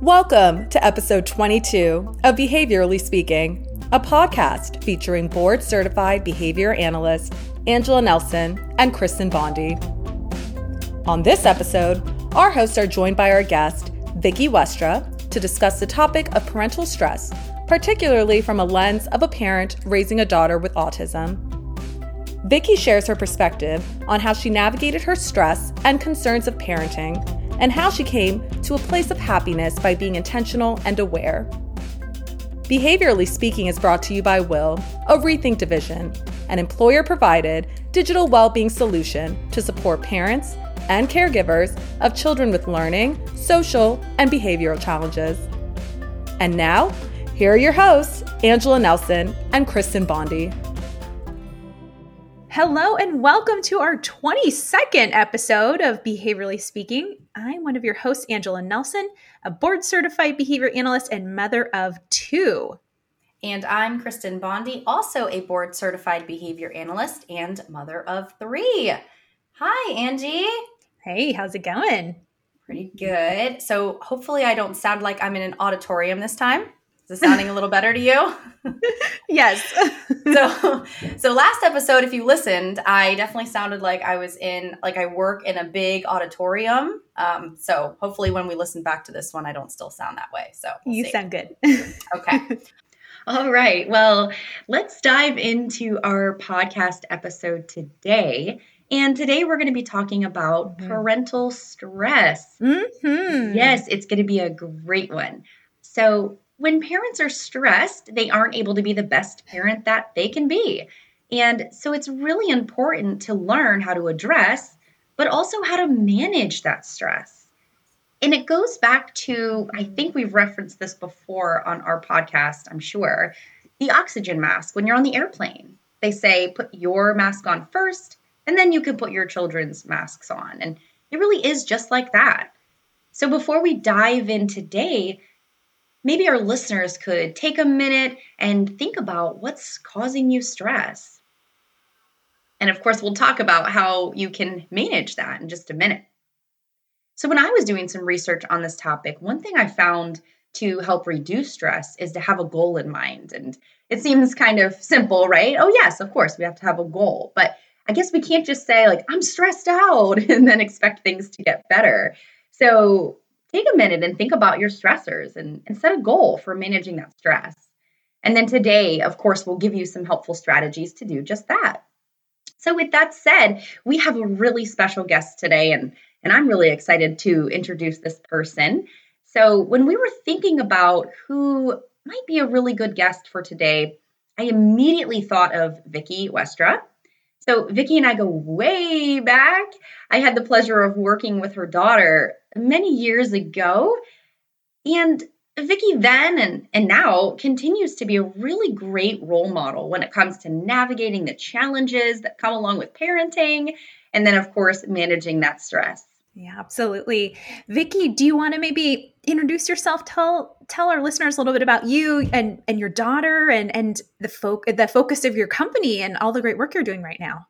Welcome to episode 22 of Behaviorally Speaking, a podcast featuring board certified behavior analyst Angela Nelson and Kristen Bondi. On this episode, our hosts are joined by our guest, Vicki Westra, to discuss the topic of parental stress, particularly from a lens of a parent raising a daughter with autism. Vicki shares her perspective on how she navigated her stress and concerns of parenting and how she came to a place of happiness by being intentional and aware. Behaviorally Speaking is brought to you by Will, a Rethink division, an employer provided digital well being solution to support parents and caregivers of children with learning, social, and behavioral challenges. And now, here are your hosts, Angela Nelson and Kristen Bondi. Hello, and welcome to our 22nd episode of Behaviorally Speaking. I'm one of your hosts, Angela Nelson, a board certified behavior analyst and mother of two. And I'm Kristen Bondi, also a board certified behavior analyst and mother of three. Hi, Angie. Hey, how's it going? Pretty good. So, hopefully, I don't sound like I'm in an auditorium this time. Is it sounding a little better to you? yes. so, so last episode, if you listened, I definitely sounded like I was in, like I work in a big auditorium. Um, so hopefully, when we listen back to this one, I don't still sound that way. So we'll you see. sound good. okay. All right. Well, let's dive into our podcast episode today. And today we're going to be talking about mm-hmm. parental stress. Mm-hmm. Yes, it's going to be a great one. So, when parents are stressed, they aren't able to be the best parent that they can be. And so it's really important to learn how to address, but also how to manage that stress. And it goes back to, I think we've referenced this before on our podcast, I'm sure, the oxygen mask when you're on the airplane. They say put your mask on first, and then you can put your children's masks on. And it really is just like that. So before we dive in today, maybe our listeners could take a minute and think about what's causing you stress. And of course, we'll talk about how you can manage that in just a minute. So, when I was doing some research on this topic, one thing I found to help reduce stress is to have a goal in mind. And it seems kind of simple, right? Oh, yes, of course, we have to have a goal. But I guess we can't just say, like, I'm stressed out and then expect things to get better. So, take a minute and think about your stressors and, and set a goal for managing that stress. And then today, of course, we'll give you some helpful strategies to do just that. So, with that said, we have a really special guest today, and, and I'm really excited to introduce this person. So, when we were thinking about who might be a really good guest for today, I immediately thought of Vicki Westra. So, Vicki and I go way back. I had the pleasure of working with her daughter many years ago. And Vicki then and, and now continues to be a really great role model when it comes to navigating the challenges that come along with parenting and then of course managing that stress. Yeah, absolutely. Vicki, do you want to maybe introduce yourself? Tell tell our listeners a little bit about you and and your daughter and and the folk the focus of your company and all the great work you're doing right now.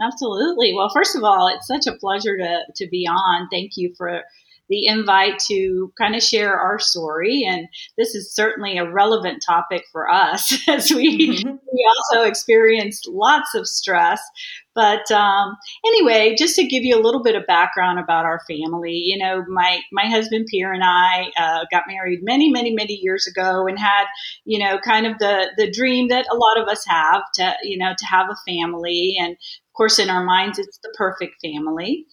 Absolutely. Well, first of all, it's such a pleasure to to be on. Thank you for the invite to kind of share our story. And this is certainly a relevant topic for us as we, mm-hmm. we also experienced lots of stress. But um, anyway, just to give you a little bit of background about our family, you know, my my husband Pierre and I uh, got married many, many, many years ago, and had, you know, kind of the the dream that a lot of us have to, you know, to have a family, and of course, in our minds, it's the perfect family.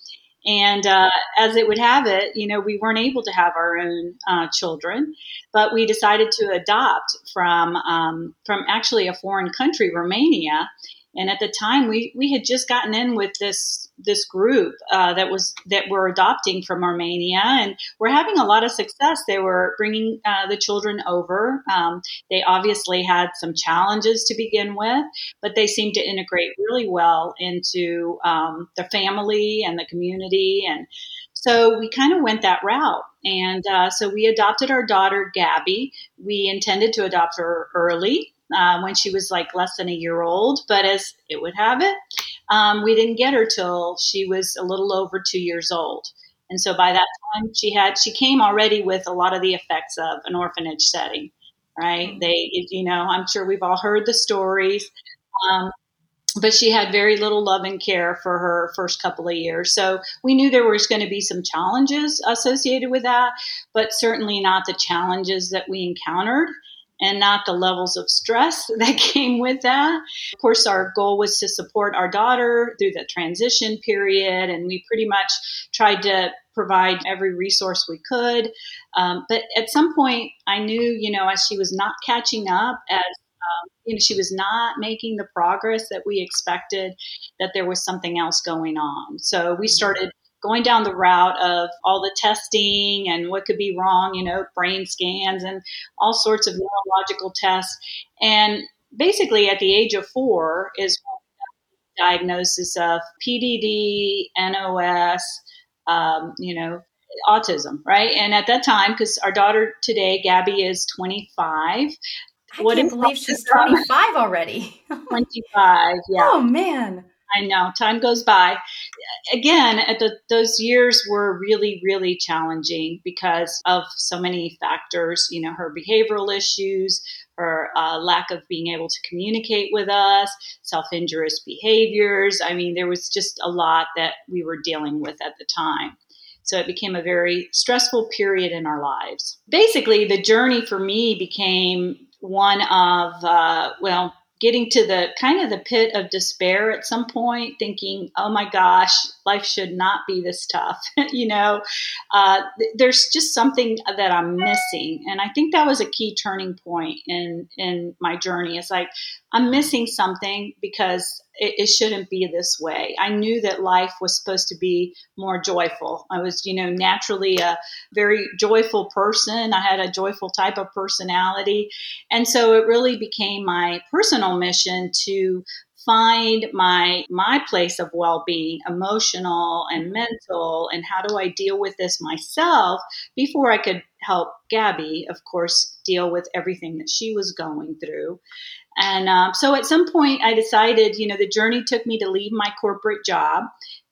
And uh, as it would have it, you know, we weren't able to have our own uh, children, but we decided to adopt from um, from actually a foreign country, Romania. And at the time, we we had just gotten in with this this group uh, that was that were adopting from Romania, and we're having a lot of success. They were bringing uh, the children over. Um, they obviously had some challenges to begin with, but they seemed to integrate really well into um, the family and the community, and so we kind of went that route. And uh, so we adopted our daughter Gabby. We intended to adopt her early uh, when she was like less than a year old. But as it would have it, um, we didn't get her till she was a little over two years old. And so by that time, she had she came already with a lot of the effects of an orphanage setting, right? Mm-hmm. They, you know, I'm sure we've all heard the stories. Um, but she had very little love and care for her first couple of years. So we knew there was going to be some challenges associated with that, but certainly not the challenges that we encountered and not the levels of stress that came with that. Of course, our goal was to support our daughter through the transition period, and we pretty much tried to provide every resource we could. Um, but at some point, I knew, you know, as she was not catching up, as um, you know, she was not making the progress that we expected, that there was something else going on. So we mm-hmm. started going down the route of all the testing and what could be wrong, you know, brain scans and all sorts of neurological tests. And basically, at the age of four, is diagnosis of PDD, NOS, um, you know, autism, right? And at that time, because our daughter today, Gabby, is 25. I what can't believe she's 25 already. 25, yeah. Oh, man. I know time goes by. Again, the, those years were really, really challenging because of so many factors. You know, her behavioral issues, her uh, lack of being able to communicate with us, self injurious behaviors. I mean, there was just a lot that we were dealing with at the time. So it became a very stressful period in our lives. Basically, the journey for me became one of, uh, well, getting to the kind of the pit of despair at some point, thinking, oh my gosh, life should not be this tough. you know, uh, th- there's just something that I'm missing. And I think that was a key turning point in, in my journey. It's like, I'm missing something because it, it, shouldn't be this way. I knew that life was supposed to be more joyful. I was, you know, naturally a very joyful person. I had a joyful type of personality. And so it really became my personal mission to find my my place of well-being emotional and mental and how do i deal with this myself before i could help gabby of course deal with everything that she was going through and um, so at some point, I decided, you know, the journey took me to leave my corporate job.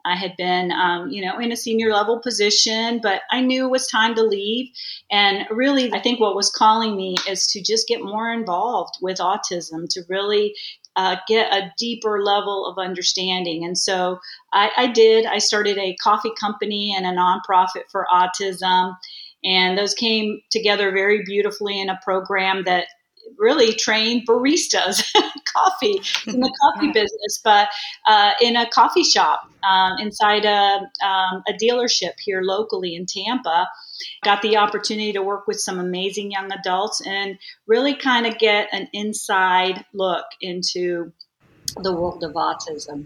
I had been, um, you know, in a senior level position, but I knew it was time to leave. And really, I think what was calling me is to just get more involved with autism, to really uh, get a deeper level of understanding. And so I, I did. I started a coffee company and a nonprofit for autism. And those came together very beautifully in a program that really trained baristas, coffee in the coffee business, but uh, in a coffee shop um, inside a, um, a dealership here locally in Tampa. Got the opportunity to work with some amazing young adults and really kind of get an inside look into the world of autism.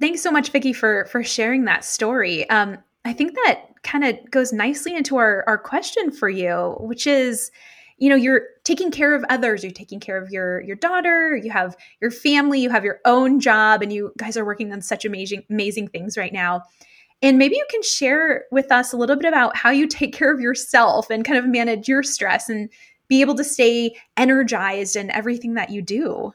Thanks so much, Vicki, for for sharing that story. Um, I think that kind of goes nicely into our our question for you, which is you know you're taking care of others. You're taking care of your your daughter. You have your family. You have your own job. And you guys are working on such amazing amazing things right now and maybe you can share with us a little bit about how you take care of yourself and kind of manage your stress and be able to stay energized in everything that you do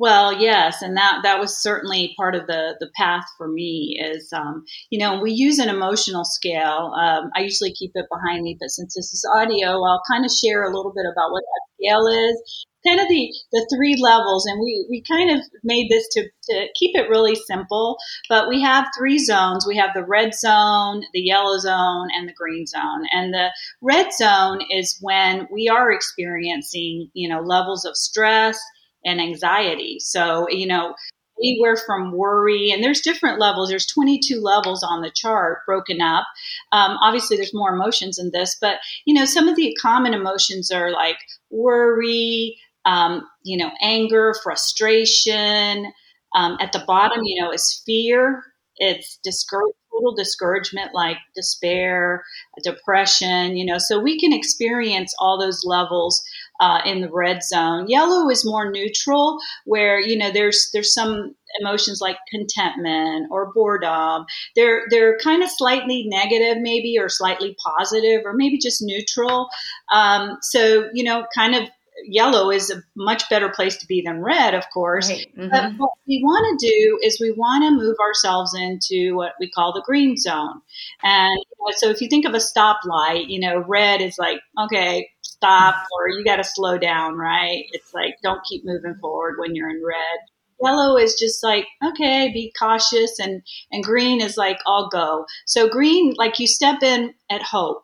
well, yes, and that that was certainly part of the the path for me. Is um, you know we use an emotional scale. Um, I usually keep it behind me, but since this is audio, I'll kind of share a little bit about what that scale is. Kind of the the three levels, and we we kind of made this to to keep it really simple. But we have three zones. We have the red zone, the yellow zone, and the green zone. And the red zone is when we are experiencing you know levels of stress and anxiety. So, you know, anywhere from worry, and there's different levels. There's 22 levels on the chart broken up. Um, obviously, there's more emotions in this, but you know, some of the common emotions are like worry, um, you know, anger, frustration. Um, at the bottom, you know, is fear. It's discouragement total discouragement like despair, depression, you know, so we can experience all those levels uh, in the red zone. Yellow is more neutral, where you know there's there's some emotions like contentment or boredom. They're they're kind of slightly negative, maybe, or slightly positive, or maybe just neutral. Um, so you know, kind of yellow is a much better place to be than red, of course. Right. Mhm. But what we want to do is we want to move ourselves into what we call the green zone. And so if you think of a stoplight, you know, red is like, okay, stop, or you got to slow down, right? It's like, don't keep moving forward when you're in red. Yellow is just like, okay, be cautious. And, and green is like, I'll go. So green, like you step in at hope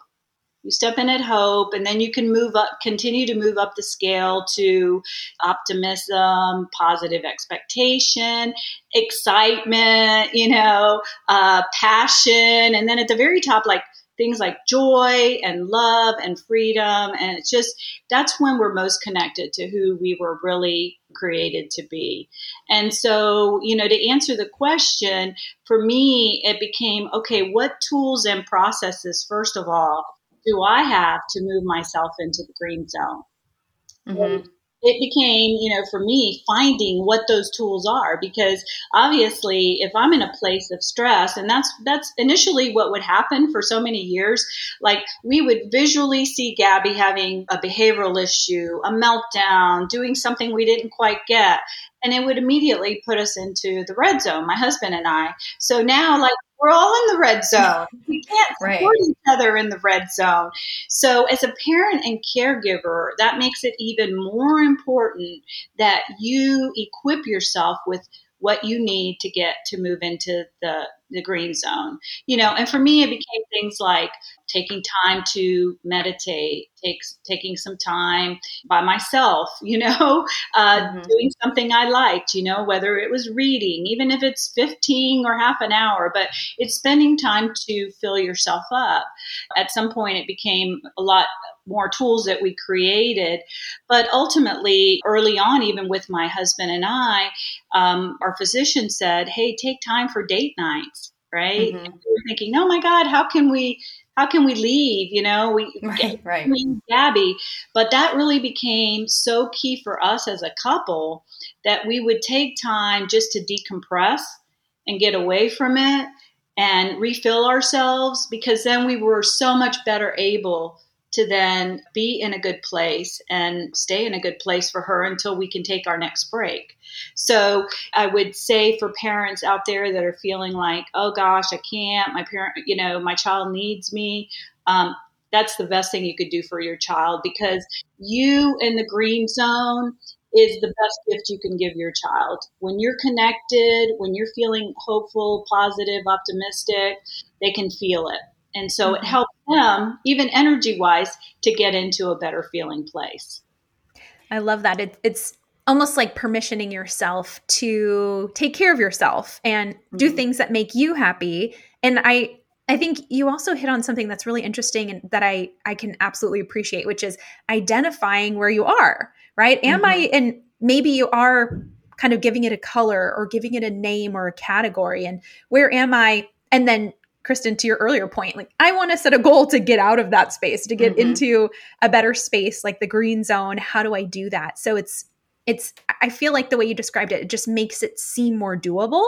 you step in at hope and then you can move up continue to move up the scale to optimism positive expectation excitement you know uh, passion and then at the very top like things like joy and love and freedom and it's just that's when we're most connected to who we were really created to be. And so you know to answer the question for me it became okay what tools and processes first of all do I have to move myself into the green zone? Mhm. It became, you know, for me, finding what those tools are because obviously, if I'm in a place of stress, and that's that's initially what would happen for so many years, like we would visually see Gabby having a behavioral issue, a meltdown, doing something we didn't quite get, and it would immediately put us into the red zone, my husband and I. So now, like we're all in the red zone. We can't Right. support each other in the red zone. So, as a parent and caregiver, that makes it even more important that you equip yourself with what you need to get to move into the, the green zone. You know, and for me, it became things like taking time to meditate, takes taking some time by myself, you know, uh, Mhm. doing something I liked, you know, whether it was reading, even if it's 15 or half an hour, but it's spending time to fill yourself up. At some point, it became a lot more tools that we created. But ultimately, early on, even with my husband and I, um, our physician said, hey, take time for date nights, right? Mhm. And we were thinking, oh my God, how can we? How can we leave? You know, we Right, right. Gabby. But that really became so key for us as a couple that we would take time just to decompress and get away from it and refill ourselves because then we were so much better able to then be in a good place and stay in a good place for her until we can take our next break. So I would say for parents out there that are feeling like, oh gosh, I can't, my parent, you know, my child needs me. Um, that's the best thing you could do for your child because you in the green zone is the best gift you can give your child. When you're connected, when you're feeling hopeful, positive, optimistic, they can feel it. And so it Mhm. helps them, even energy wise, to get into a better feeling place. I love that. It, it's almost like permissioning yourself to take care of yourself and do Mhm. things that make you happy. And I I think you also hit on something that's really interesting and that I I can absolutely appreciate, which is identifying where you are, right? Am I and maybe you are kind of giving it a color or giving it a name or a category and where am I and then Kristen to your earlier point like I want to set a goal to get out of that space to get Mhm. into a better space like the green zone. How do I do that? So it's it's I feel like the way you described it it just makes it seem more doable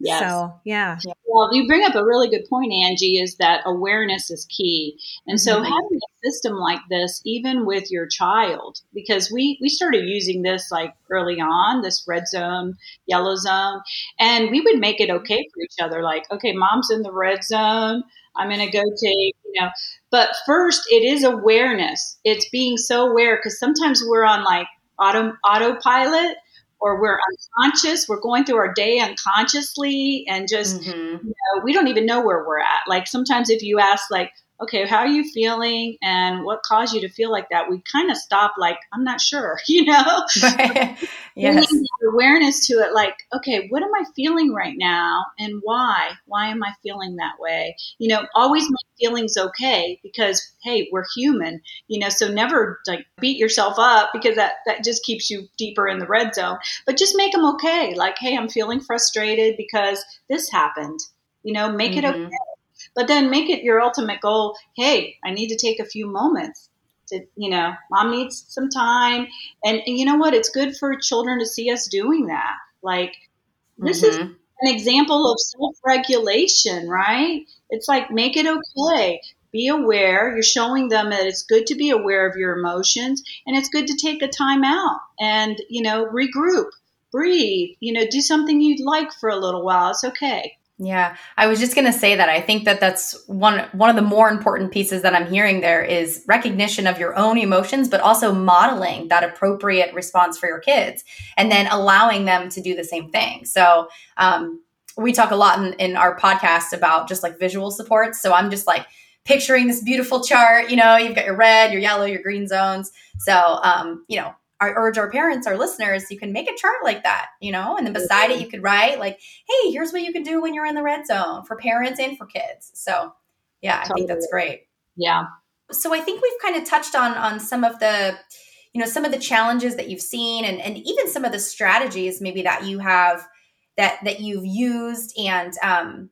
Yes. so yeah Well, you bring up a really good point, Angie, is that awareness is key. And so Mhm. having a system like this, even with your child, because we, we started using this like early on, this red zone, yellow zone, and we would make it okay for each other. Like, okay, mom's in the red zone. I'm going to go take, you know, but first it is awareness. It's being so aware because sometimes we're on like auto, autopilot or we're unconscious. We're going through our day unconsciously and just Mhm. know, we don't even know where we're at. Like sometimes if you ask like, okay, how are you feeling and what caused you to feel like that? We kind of stop like, I'm not sure, you know? Yes. Awareness to it like, okay, what am I feeling right now and why? Why am I feeling that way? You know, always make feelings okay because hey, we're human, you know, so never like beat yourself up because that that just keeps you deeper in the red zone. But just make them okay. Like, hey, I'm feeling frustrated because this happened. You know, make it Mhm. okay. But then make it your ultimate goal. Hey, I need to take a few moments to, you know, mom needs some time. And, and you know what? It's good for children to see us doing that. Like, this is Mhm. an example of self regulation, right? It's like, make it okay. be aware. You're showing them that it's good to be aware of your emotions and it's good to take a time out and, you know, regroup, breathe, you know, do something you'd like for a little while. It's okay. Yeah, I was just going to say that I think that that's one one of the more important pieces that I'm hearing there is recognition of your own emotions but also modeling that appropriate response for your kids and then allowing them to do the same thing. So, um, we talk a lot in, in our podcast about just like visual supports. So I'm just like picturing this beautiful chart. You know, you've got your red, your yellow, your green zones. So, um, you know, I urge our parents, our listeners, you can make a chart like that, you know, and then beside it, you could write like, hey, here's what you can do when you're in the red zone for parents and for kids. So, yeah, I totally. think that's great. Yeah. So I think we've kind of touched on on some of the, you know, some of the challenges that you've seen and, and even some of the strategies maybe that you have that that you've used and um,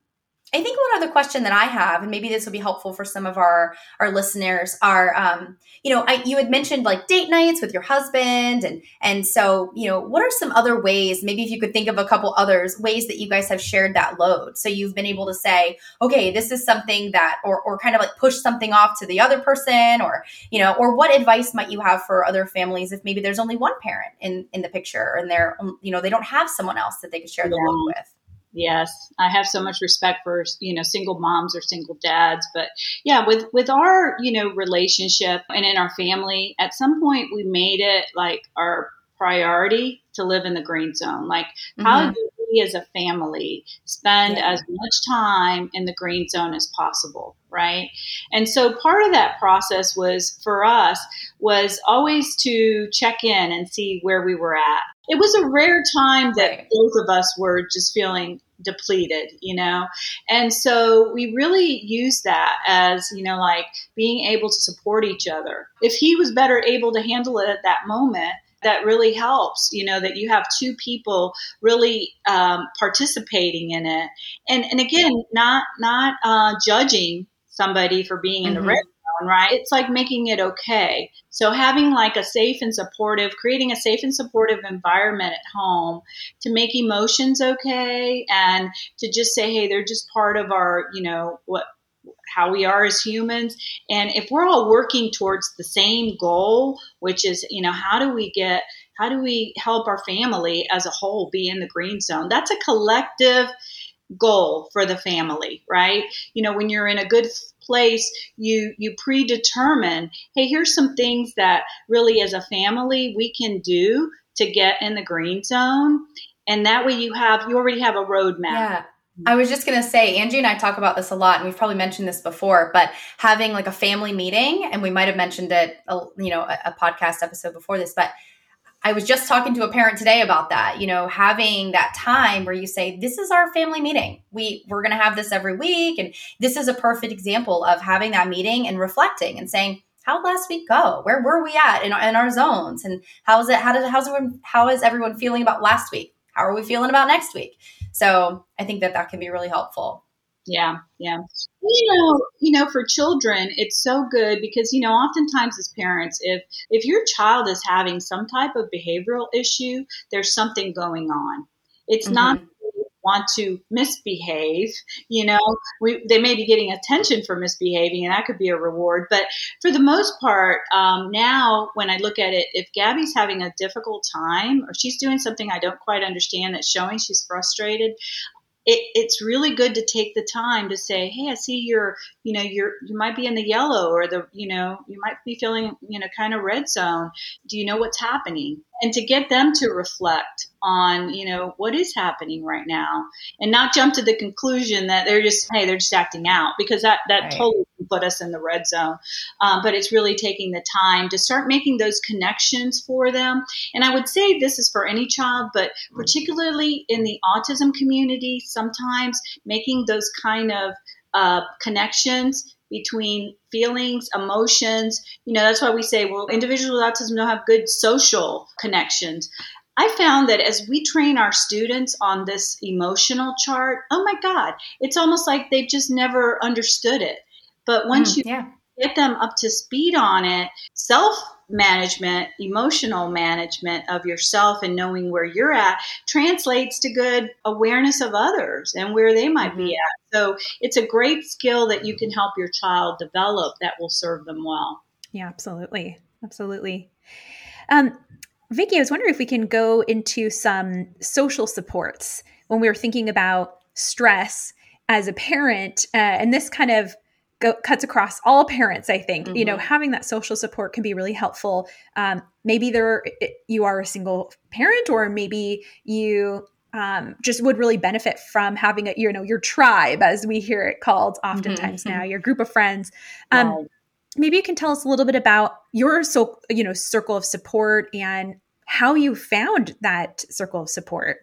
I think one other question that I have, and maybe this will be helpful for some of our our listeners, are um, you know, I, you had mentioned like date nights with your husband, and and so you know, what are some other ways? Maybe if you could think of a couple others ways that you guys have shared that load, so you've been able to say, okay, this is something that, or or kind of like push something off to the other person, or you know, or what advice might you have for other families if maybe there's only one parent in in the picture and they're you know they don't have someone else that they could share the yeah. load with. Yes, I have so much respect for you know single moms or single dads, but yeah, with with our you know relationship and in our family, at some point we made it like our priority to live in the green zone. Like, mm-hmm. how do we as a family spend yeah. as much time in the green zone as possible, right? And so part of that process was for us was always to check in and see where we were at. It was a rare time that both of us were just feeling depleted, you know? And so we really use that as, you know, like being able to support each other. If he was better able to handle it at that moment, that really helps, you know, that you have two people really um, participating in it. And, and again, not, not uh, judging somebody for being in mm-hmm. the red right? It's like making it okay. So having like a safe and supportive, creating a safe and supportive environment at home to make emotions okay and to just say, hey, they're just part of our, you know, what how we are as humans. And if we're all working towards the same goal, which is, you know, how do we get how do we help our family as a whole be in the green zone? That's a collective goal for the family, right? You know, when you're in a good place, you you predetermine, hey, here's some things that really as a family we can do to get in the green zone. And that way you have you already have a roadmap. Yeah. I was just going to say, Angie and I talk about this a lot, and we've probably mentioned this before, but having like a family meeting, and we might have mentioned it, uh, you know, a, a podcast episode before this, but I was just talking to a parent today about that, you know, having that time where you say, this is our family meeting. We we're going to have this every week and this is a perfect example of having that meeting and reflecting and saying, how last week go? Where were we at in, in our zones? And how is it how did how's everyone how is everyone feeling about last week? How are we feeling about next week? So, I think that that can be really helpful. Yeah, yeah. You know, you know, for children, it's so good because you know, oftentimes as parents, if if your child is having some type of behavioral issue, there's something going on. It's mm-hmm. not want to misbehave. You know, we, they may be getting attention for misbehaving, and that could be a reward. But for the most part, um, now when I look at it, if Gabby's having a difficult time or she's doing something I don't quite understand that's showing she's frustrated, it, it's really good to take the time to say, "Hey, I see you're, you know, you're you might be in the yellow or the, you know, you might be feeling, you know, kind of red zone. Do you know what's happening?" And to get them to reflect on, you know, what is happening right now, and not jump to the conclusion that they're just, hey, they're just acting out because that that right. totally put us in the red zone. Um, but it's really taking the time to start making those connections for them. And I would say this is for any child, but particularly in the autism community, sometimes making those kind of uh, connections between feelings, emotions. You know, that's why we say, well, individuals with autism don't have good social connections. I found that as we train our students on this emotional chart, oh my God, it's almost like they've just never understood it. But once mm, you yeah. get them up to speed on it, self management, emotional management of yourself and knowing where you're at translates to good awareness of others and where they might mm-hmm. be at. So it's a great skill that you can help your child develop that will serve them well. Yeah, absolutely. Absolutely. Um, Vicki, I was wondering if we can go into some social supports when we were thinking about stress as a parent, uh, and this kind of go, cuts across all parents. I think mm-hmm. you know mm-hmm. having that social support can be really helpful. Um, maybe there you are a single parent, or maybe you um, just would really benefit from having a you know your tribe, as we hear it called oftentimes mm-hmm. now, your group of friends. Um, right maybe you can tell us a little bit about your so you know circle of support and how you found that circle of support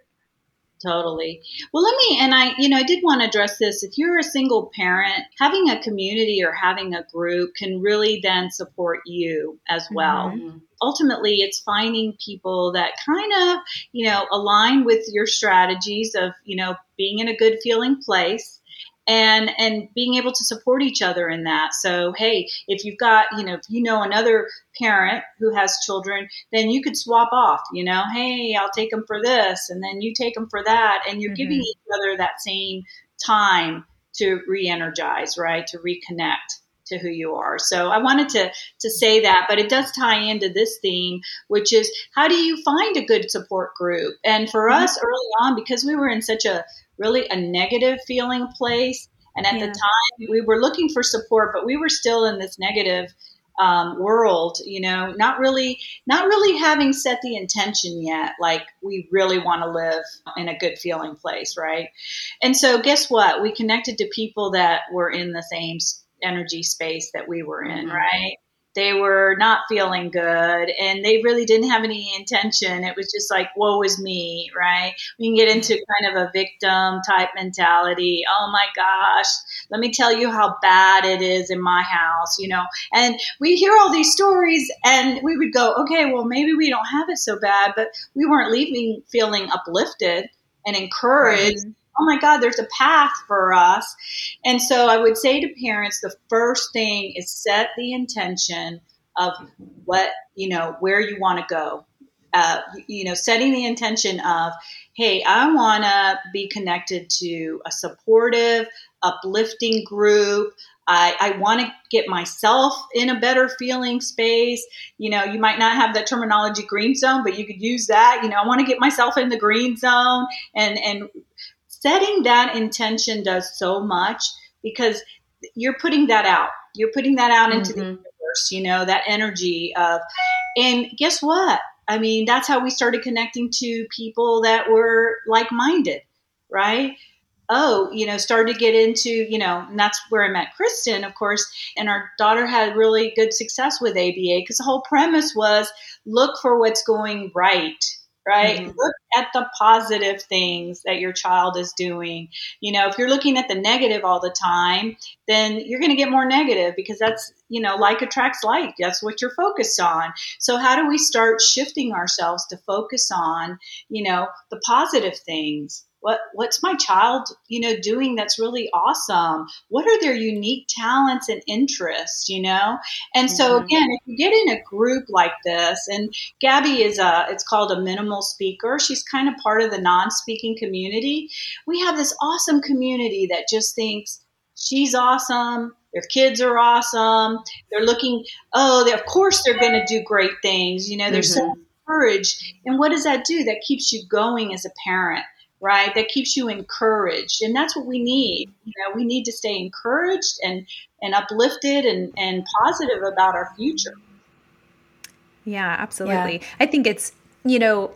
totally. Well let me and i you know i did want to address this. If you're a single parent having a community or having a group can really then support you as well. Mm-hmm. ultimately it's finding people that kind of you know align with your strategies of you know being in a good feeling place and and being able to support each other in that so hey if you've got you know if you know another parent who has children then you could swap off you know hey i'll take them for this and then you take them for that and you're mm-hmm. giving each other that same time to re-energize right to reconnect to who you are. So I wanted to to say that, but it does tie into this theme, which is how do you find a good support group? And for mm-hmm. us early on, because we were in such a really a negative feeling place. And at yeah. the time, we were looking for support, but we were still in this negative um, world. You know, not really, not really having set the intention yet. Like we really want to live in a good feeling place, right? And so, guess what? We connected to people that were in the same energy space that we were in, mm-hmm. right? they were not feeling good and they really didn't have any intention. It was just like, woe is me, right? We can get into kind of a victim type mentality. Oh my gosh, let me tell you how bad it is in my house, you know? And we hear all these stories and we would go, okay, well, maybe we don't have it so bad, but we weren't leaving feeling uplifted and encouraged. Right oh my God, there's a path for us. And so I would say to parents, the first thing is set the intention of what, you know, where you want to go. Uh, you know, setting the intention of, hey, I want to be connected to a supportive, uplifting group. I, I want to get myself in a better feeling space. You know, you might not have the terminology green zone, but you could use that. You know, I want to get myself in the green zone and, and setting that intention does so much because you're putting that out. You're putting that out into mm-hmm. the universe, you know, that energy of, and guess what? I mean, that's how we started connecting to people that were like minded, right? Oh, you know, started to get into, you know, and that's where I met Kristen, of course. And our daughter had really good success with ABA because the whole premise was look for what's going right right? Mm-hmm. Look at the positive things that your child is doing. You know, if you're looking at the negative all the time, then you're going to get more negative because that's, you know, like attracts like. That's what you're focused on. So, how do we start shifting ourselves to focus on, you know, the positive things? What what's my child you know doing that's really awesome? What are their unique talents and interests you know? And mm-hmm. so again if you get in a group like this and gabby is a it's called a minimal speaker. She's kind of part of the non-speaking community. We have this awesome community that just thinks she's awesome their kids are awesome they're looking oh they, of course they're going to do great things you know they're mm-hmm. so encouraged. And what does that do? That keeps you going as a parent right? That keeps you encouraged. And that's what we need. You know, we need to stay encouraged and, and uplifted and, and positive about our future. Yeah, absolutely. Yeah. I think it's, you know,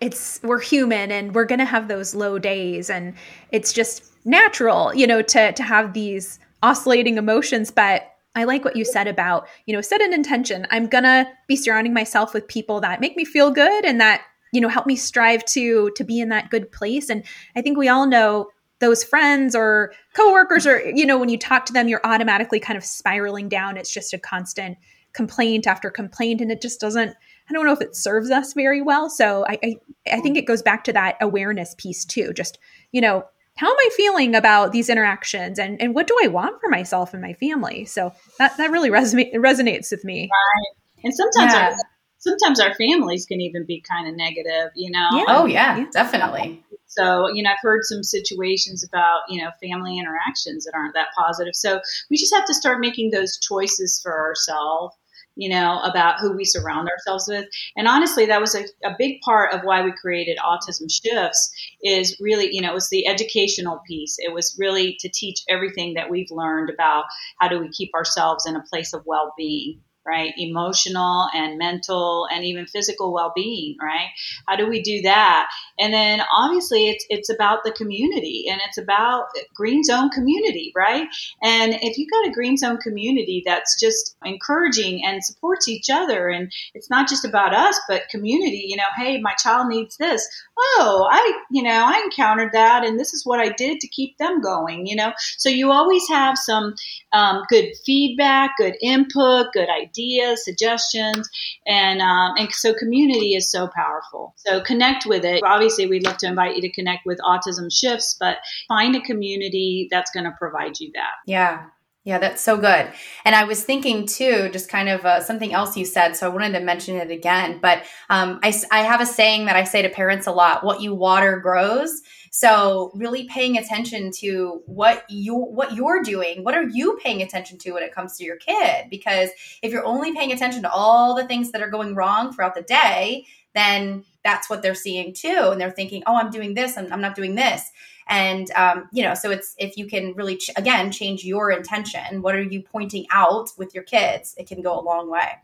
it's we're human and we're going to have those low days and it's just natural, you know, to to have these oscillating emotions, but I like what you said about, you know, set an intention. I'm going to be surrounding myself with people that make me feel good and that you know help me strive to to be in that good place. And i think we all know those friends or coworkers or you know when you talk to them you're automatically kind of spiraling down. It's just a constant complaint after complaint and it just doesn't i don't know if it serves us very well. So i i, I think it goes back to that awareness piece too just you know how am i feeling about these interactions? And and what do i want for myself and my family? So that that really resonates resonates with me. Right. And sometimes yeah. Our, sometimes our families can even be kind of negative, you know. Yeah. Oh yeah, yeah, definitely. So, you know, I've heard some situations about, you know, family interactions that aren't that positive. So we just have to start making those choices for ourselves you know, about who we surround ourselves with. And honestly, that was a, a big part of why we created Autism Shifts is really, you know, it was the educational piece. It was really to teach everything that we've learned about how do we keep ourselves in a place of well-being right? Emotional and mental and even physical well-being, right? How do we do that? And then obviously it's it's about the community and it's about green zone community, right? And if you've got a green zone community that's just encouraging and supports each other and it's not just about us but community, you know, hey, my child needs this. Oh, I, you know, I encountered that and this is what I did to keep them going, you know. So you always have some um, good feedback, good input, good ideas ideas, suggestions, and um, and so community is so powerful. So connect with it. Obviously, we'd love to invite you to connect with Autism Shifts, but find a community that's going to provide you that. Yeah. Yeah, that's so good. And I was thinking too, just kind of uh, something else you said. So I wanted to mention it again. But um, I, I have a saying that I say to parents a lot what you water grows. So really paying attention to what you what you're doing, what are you paying attention to when it comes to your kid? Because if you're only paying attention to all the things that are going wrong throughout the day, then that's what they're seeing too, and they're thinking, "Oh, I'm doing this, I'm, I'm not doing this." And um, you know, so it's if you can really ch- again change your intention. What are you pointing out with your kids? It can go a long way.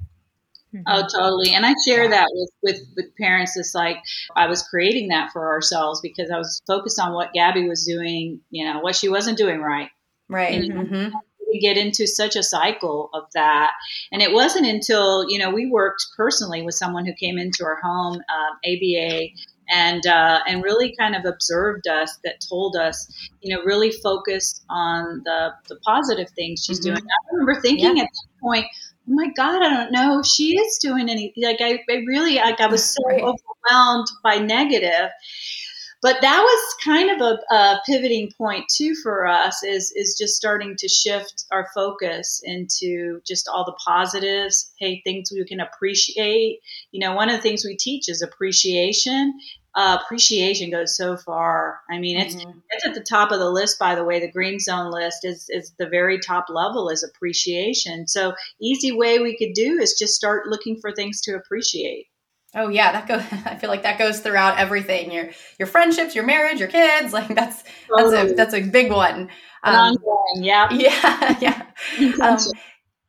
Mm-hmm. Oh, totally. And I share yeah. that with, with, with parents. It's like I was creating that for ourselves because I was focused on what Gabby was doing, you know, what she wasn't doing right. Right. And, mm-hmm. We get into such a cycle of that. And it wasn't until, you know, we worked personally with someone who came into our home, um, ABA, and uh, and really kind of observed us that told us you know really focus on the the positive things she's mm-hmm. doing i remember thinking yeah. at that point oh my god i don't know if she is doing anything like i, I really like i was so right. overwhelmed by negative but that was kind of a, a, pivoting point too for us is is just starting to shift our focus into just all the positives hey things we can appreciate you know one of the things we teach is appreciation uh, appreciation goes so far. I mean, it's mm-hmm. it's at the top of the list. By the way, the green zone list is is the very top level is appreciation. So easy way we could do is just start looking for things to appreciate. Oh yeah, that goes. I feel like that goes throughout everything your your friendships, your marriage, your kids. Like that's that's a that's a big one. Um, yeah, yeah, yeah. Um,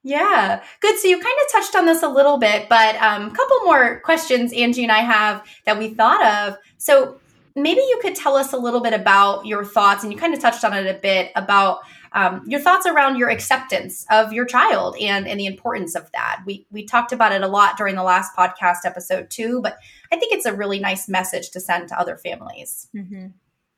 yeah, good. So you kind of touched on this a little bit, but a um, couple more questions Angie and I have that we thought of. So maybe you could tell us a little bit about your thoughts, and you kind of touched on it a bit about um, your thoughts around your acceptance of your child and and the importance of that. We we talked about it a lot during the last podcast episode too, but I think it's a really nice message to send to other families. Mm-hmm.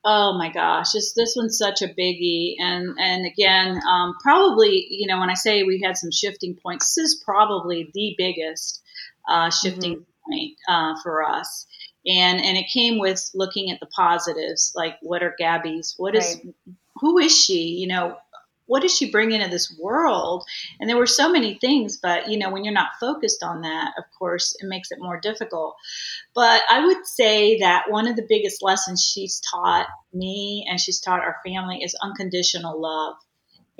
Oh my gosh, this this one's such a biggie, and and again, um, probably you know when I say we had some shifting points, this is probably the biggest uh, shifting mm-hmm. point uh, for us, and and it came with looking at the positives, like what are Gabby's, what is, right. who is she, you know, what does she bring into this world? And there were so many things, but you know, when you're not focused on that, of course, it makes it more difficult. But I would say that one of the biggest lessons she's taught me and she's taught our family is unconditional love.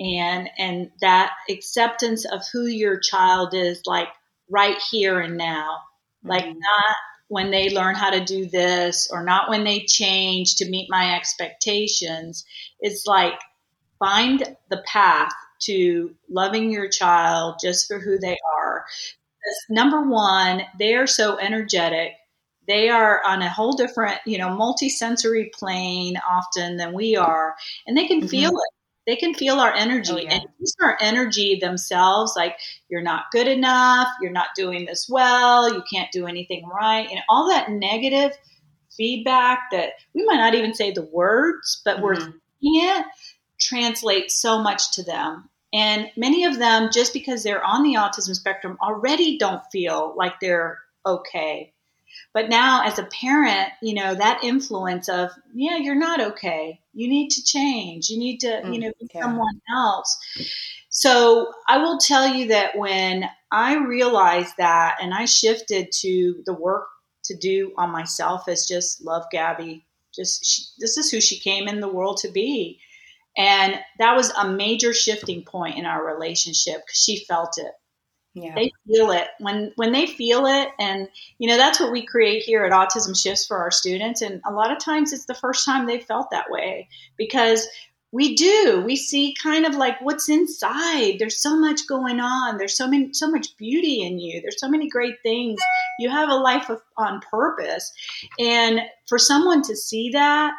And and that acceptance of who your child is like right here and now. Like mm-hmm. not when they learn how to do this or not when they change to meet my expectations. It's like find the path to loving your child just for who they are. Because number one, they are so energetic. They are on a whole different, you know, multi-sensory plane often than we are, and they can mm-hmm. feel it. They can feel our energy, oh, yeah. and use our energy themselves. Like you're not good enough, you're not doing this well, you can't do anything right, and all that negative feedback that we might not even say the words, but mm-hmm. we're thinking it translates so much to them. And many of them, just because they're on the autism spectrum, already don't feel like they're okay. But now, as a parent, you know, that influence of, yeah, you're not okay. You need to change. You need to, mm, you know, be yeah. someone else. So I will tell you that when I realized that and I shifted to the work to do on myself as just love Gabby. Just she, this is who she came in the world to be. And that was a major shifting point in our relationship because she felt it. Yeah. They feel it when when they feel it, and you know that's what we create here at Autism Shifts for our students. And a lot of times, it's the first time they felt that way because we do. We see kind of like what's inside. There's so much going on. There's so many, so much beauty in you. There's so many great things. You have a life of, on purpose, and for someone to see that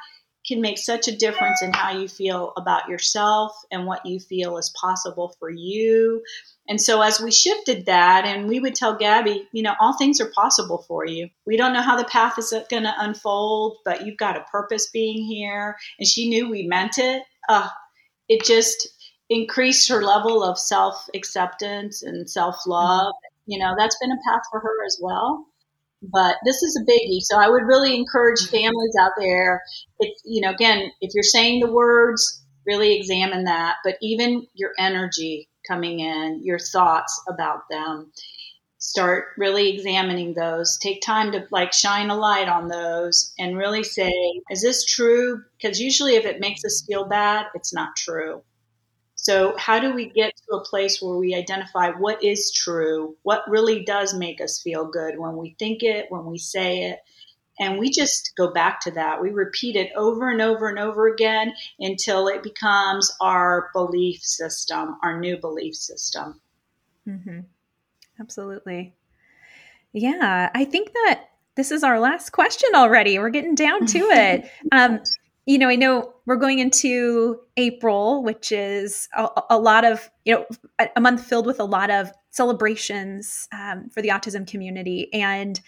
can make such a difference in how you feel about yourself and what you feel is possible for you. And so as we shifted that and we would tell Gabby, you know, all things are possible for you. We don't know how the path is going to unfold, but you've got a purpose being here. And she knew we meant it. Uh, it just increased her level of self acceptance and self love. You know, that's been a path for her as well but this is a biggie. So I would really encourage families out there. If you know, again, if you're saying the words, really examine that. But even your energy coming in, your thoughts about them, start really examining those. Take time to like shine a light on those and really say, is this true? Because usually, if it makes us feel bad, it's not true. So, how do we get to a place where we identify what is true, what really does make us feel good when we think it, when we say it? And we just go back to that. We repeat it over and over and over again until it becomes our belief system, our new belief system. Mm-hmm. Absolutely. Yeah, I think that this is our last question already. We're getting down to it. Um, you know, I know we're going into April, which is a, a lot of, you know, a, a, month filled with a lot of celebrations um, for the autism community. And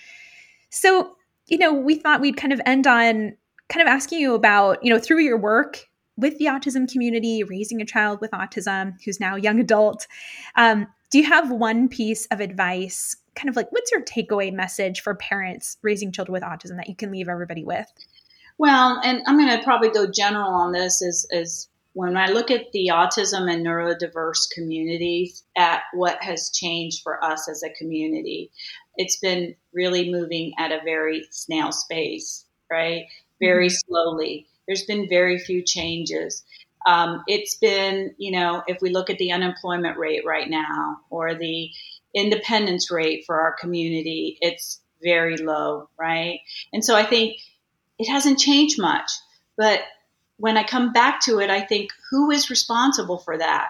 so, you know, we thought we'd kind of end on kind of asking you about, you know, through your work with the autism community, raising a child with autism who's now a young adult. Um, do you have one piece of advice, kind of like what's your takeaway message for parents raising children with autism that you can leave everybody with? Well, and I'm going to probably go general on this is, is when I look at the autism and neurodiverse communities, at what has changed for us as a community, it's been really moving at a very snail pace, right? Very mm-hmm. slowly. There's been very few changes. Um, it's been, you know, if we look at the unemployment rate right now or the independence rate for our community, it's very low, right? And so I think it hasn't changed much. But when I come back to it, I think who is responsible for that?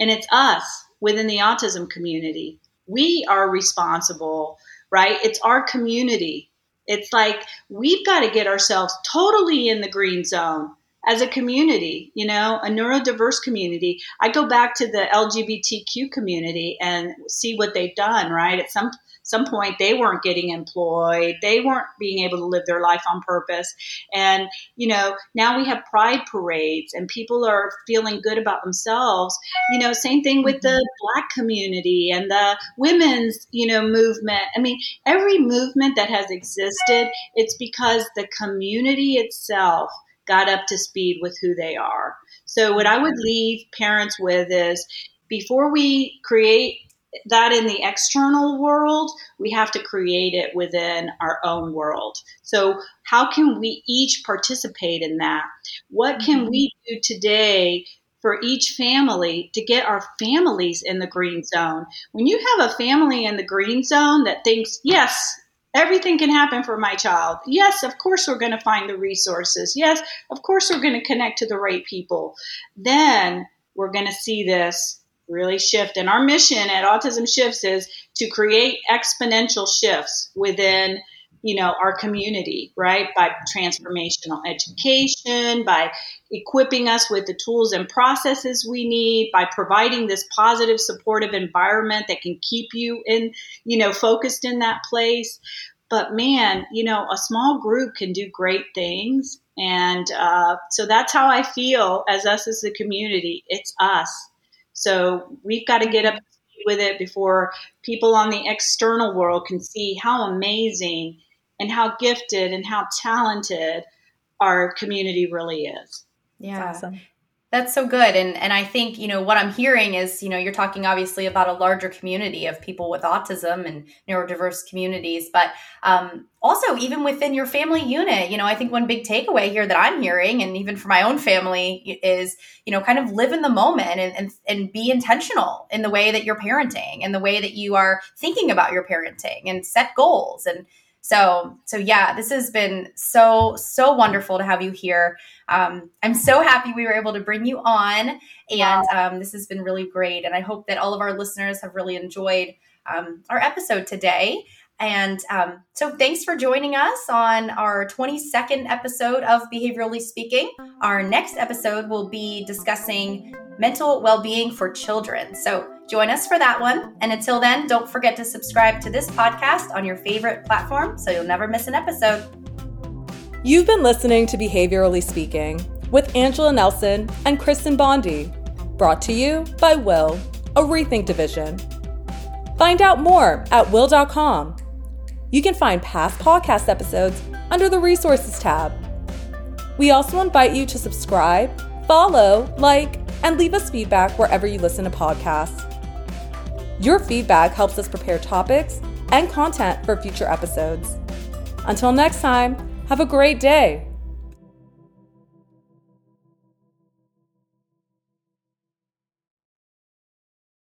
And it's us within the autism community. We are responsible, right? It's our community. It's like we've got to get ourselves totally in the green zone as a community, you know, a neurodiverse community. I go back to the LGBTQ community and see what they've done, right? At some some point they weren't getting employed they weren't being able to live their life on purpose and you know now we have pride parades and people are feeling good about themselves you know same thing with the mm-hmm. black community and the women's you know movement i mean every movement that has existed it's because the community itself got up to speed with who they are so what i would leave parents with is before we create that in the external world, we have to create it within our own world. So, how can we each participate in that? What can mm-hmm. we do today for each family to get our families in the green zone? When you have a family in the green zone that thinks, yes, everything can happen for my child. Yes, of course, we're going to find the resources. Yes, of course, we're going to connect to the right people. Then we're going to see this really shift. And our mission at Autism Shifts is to create exponential shifts within you know our community right? By transformational education by equipping us with the tools and processes we need by providing this positive supportive environment that can keep you in you know focused in that place. But man you know a small group can do great things. And uh, so that's how i feel as us as a community. It's us. So we've got to get up with it before people on the external world can see how amazing and how gifted and how talented our community really is. Yeah. awesome. That's so good. And and I think, you know, what I'm hearing is, you know, you're talking obviously about a larger community of people with autism and neurodiverse communities, but um, also even within your family unit, you know, I think one big takeaway here that I'm hearing, and even for my own family, is, you know, kind of live in the moment and, and, and be intentional in the way that you're parenting and the way that you are thinking about your parenting and set goals and so, so yeah, this has been so, so wonderful to have you here. Um, I'm so happy we were able to bring you on, and um, this has been really great. And I hope that all of our listeners have really enjoyed um, our episode today. And um, so, thanks for joining us on our 22nd episode of Behaviorally Speaking. Our next episode will be discussing mental well being for children. So, join us for that one. And until then, don't forget to subscribe to this podcast on your favorite platform so you'll never miss an episode. You've been listening to Behaviorally Speaking with Angela Nelson and Kristen Bondi, brought to you by Will, a Rethink division. Find out more at will.com you can find past podcast episodes under the Resources tab. We also invite you to subscribe, follow, like, and leave us feedback wherever you listen to podcasts. Your feedback helps us prepare topics and content for future episodes. Until next time, have a great day.